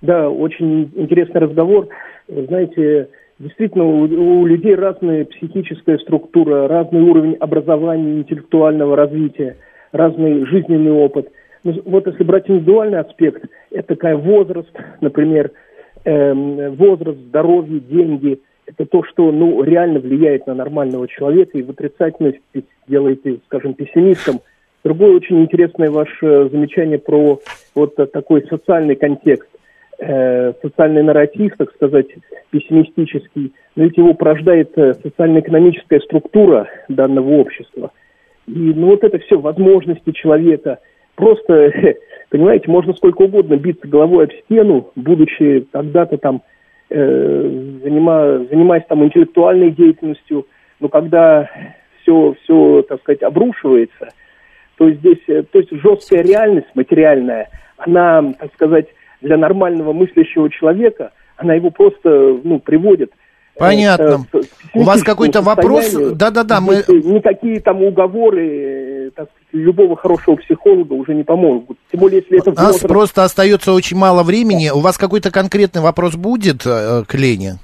Да, очень интересный разговор. Знаете, Действительно, у, у людей разная психическая структура, разный уровень образования, интеллектуального развития, разный жизненный опыт. Ну, вот если брать индивидуальный аспект, это такая возраст, например, эм, возраст, здоровье, деньги. Это то, что ну, реально влияет на нормального человека, и в отрицательность делаете, скажем, пессимистом. Другое очень интересное ваше замечание про вот такой социальный контекст э, социальный нарратив, так сказать, пессимистический, но ведь его порождает э, социально-экономическая структура данного общества. И ну, вот это все возможности человека, просто, [laughs] понимаете, можно сколько угодно биться головой об стену, будучи когда-то там, э, занима, занимаясь там интеллектуальной деятельностью, но когда все, все, так сказать, обрушивается, то здесь, э, то есть жесткая реальность материальная, она, так сказать, для нормального мыслящего человека, она его просто, ну, приводит Понятно. Э, У вас какой-то вопрос? Да-да-да, мы... Никакие там уговоры, э, так любого хорошего психолога уже не помогут. Тем более, если это... У нас просто остается очень мало времени. У вас какой-то конкретный вопрос будет э, к Лене?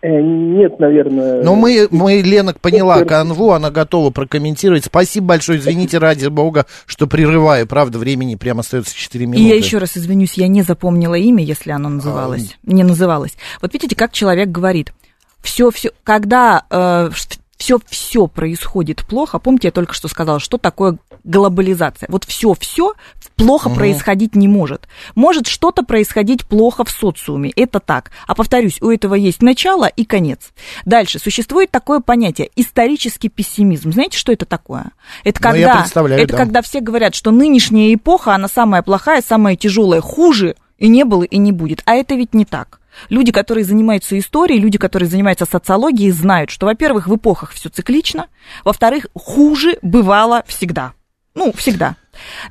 Э, Нет, наверное. Ну, мы, мы, Лена поняла канву, она готова прокомментировать. Спасибо большое, извините, ради бога, что прерываю. Правда, времени прямо остается 4 минуты. И я еще раз извинюсь, я не запомнила имя, если оно называлось. А... Не называлось. Вот видите, как человек говорит. Все, все, когда э, все, все происходит плохо. Помните, я только что сказала, что такое глобализация. Вот все, все плохо угу. происходить не может. Может что-то происходить плохо в социуме. Это так. А повторюсь, у этого есть начало и конец. Дальше существует такое понятие исторический пессимизм. Знаете, что это такое? Это ну, когда, это да. когда все говорят, что нынешняя эпоха, она самая плохая, самая тяжелая, хуже и не было и не будет. А это ведь не так. Люди, которые занимаются историей, люди, которые занимаются социологией, знают, что, во-первых, в эпохах все циклично, во-вторых, хуже бывало всегда. Ну, всегда.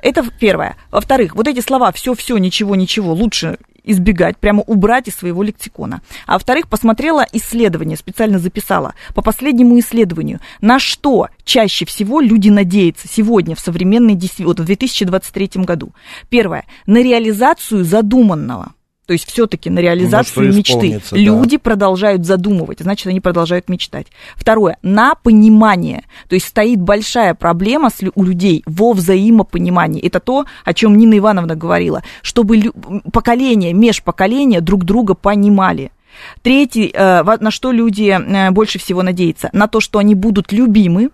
Это первое. Во-вторых, вот эти слова все-все, ничего-ничего лучше избегать, прямо убрать из своего лексикона. А во-вторых, посмотрела исследование, специально записала. По последнему исследованию, на что чаще всего люди надеются сегодня в современной, вот в 2023 году. Первое, на реализацию задуманного. То есть все-таки на реализацию ну, мечты да. люди продолжают задумывать, значит, они продолжают мечтать. Второе, на понимание. То есть стоит большая проблема у людей во взаимопонимании. Это то, о чем Нина Ивановна говорила, чтобы поколения, межпоколения друг друга понимали. Третий, э, на что люди э, больше всего надеются? На то, что они будут любимы.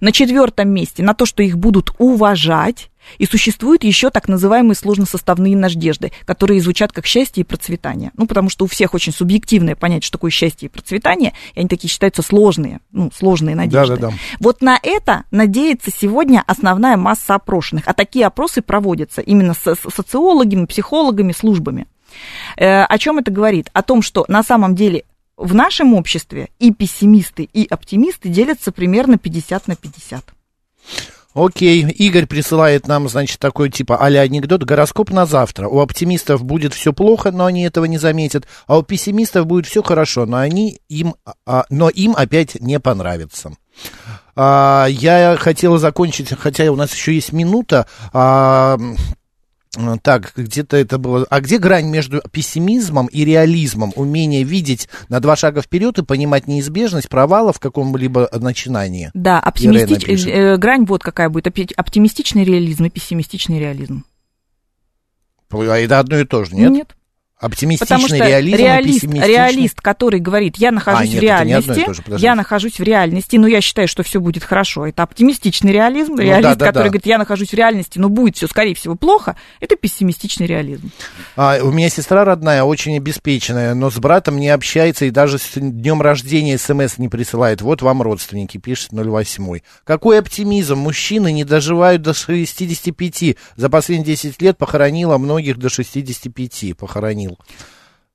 На четвертом месте, на то, что их будут уважать. И существуют еще так называемые сложносоставные надежды, которые звучат как счастье и процветание. Ну, потому что у всех очень субъективное понятие, что такое счастье и процветание, и они такие считаются сложные, ну, сложные надежды. Да, да, да. Вот на это надеется сегодня основная масса опрошенных. А такие опросы проводятся именно с социологами, психологами, службами. Э, о чем это говорит? О том, что на самом деле в нашем обществе и пессимисты, и оптимисты делятся примерно 50 на 50. Окей, Игорь присылает нам, значит, такой типа а анекдот. Гороскоп на завтра. У оптимистов будет все плохо, но они этого не заметят. А у пессимистов будет все хорошо, но, они им, а, но им опять не понравится. А, я хотела закончить, хотя у нас еще есть минута. А, так, где-то это было. А где грань между пессимизмом и реализмом? Умение видеть на два шага вперед и понимать неизбежность провала в каком-либо начинании. Да, оптимистич... э, грань вот какая будет. Оптимистичный реализм и пессимистичный реализм. А это одно и то же, нет? Нет. Оптимистичный Потому что реализм реалист, реалист, который говорит, я нахожусь а, нет, в реальности, тоже, я нахожусь в реальности, но я считаю, что все будет хорошо. Это оптимистичный реализм. Ну, реалист, да, да, который да. говорит, я нахожусь в реальности, но будет все, скорее всего, плохо. Это пессимистичный реализм. А, у меня сестра родная, очень обеспеченная, но с братом не общается и даже с днем рождения смс не присылает. Вот вам родственники, пишет 08. Какой оптимизм? Мужчины не доживают до 65. За последние 10 лет похоронила многих до 65. Похоронил сохранил.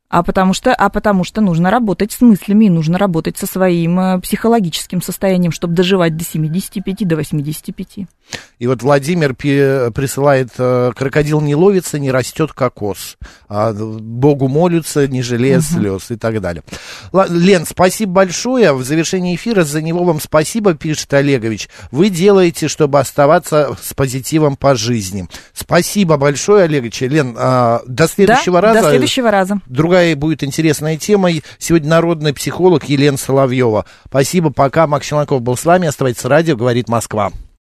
А потому что, а потому что нужно работать с мыслями, нужно работать со своим э, психологическим состоянием, чтобы доживать до 75, до 85. И вот Владимир присылает, э, крокодил не ловится, не растет кокос. А Богу молятся, не жалея угу. слез и так далее. Лен, спасибо большое. В завершении эфира за него вам спасибо, пишет Олегович. Вы делаете, чтобы оставаться с позитивом по жизни. Спасибо большое, Олегович. Лен, а, до следующего да, раза. До следующего раза. Другая будет интересная тема. Сегодня народный психолог Елена Соловьева. Спасибо, пока. Макс Челноков был с вами. Оставайтесь радио, говорит Москва.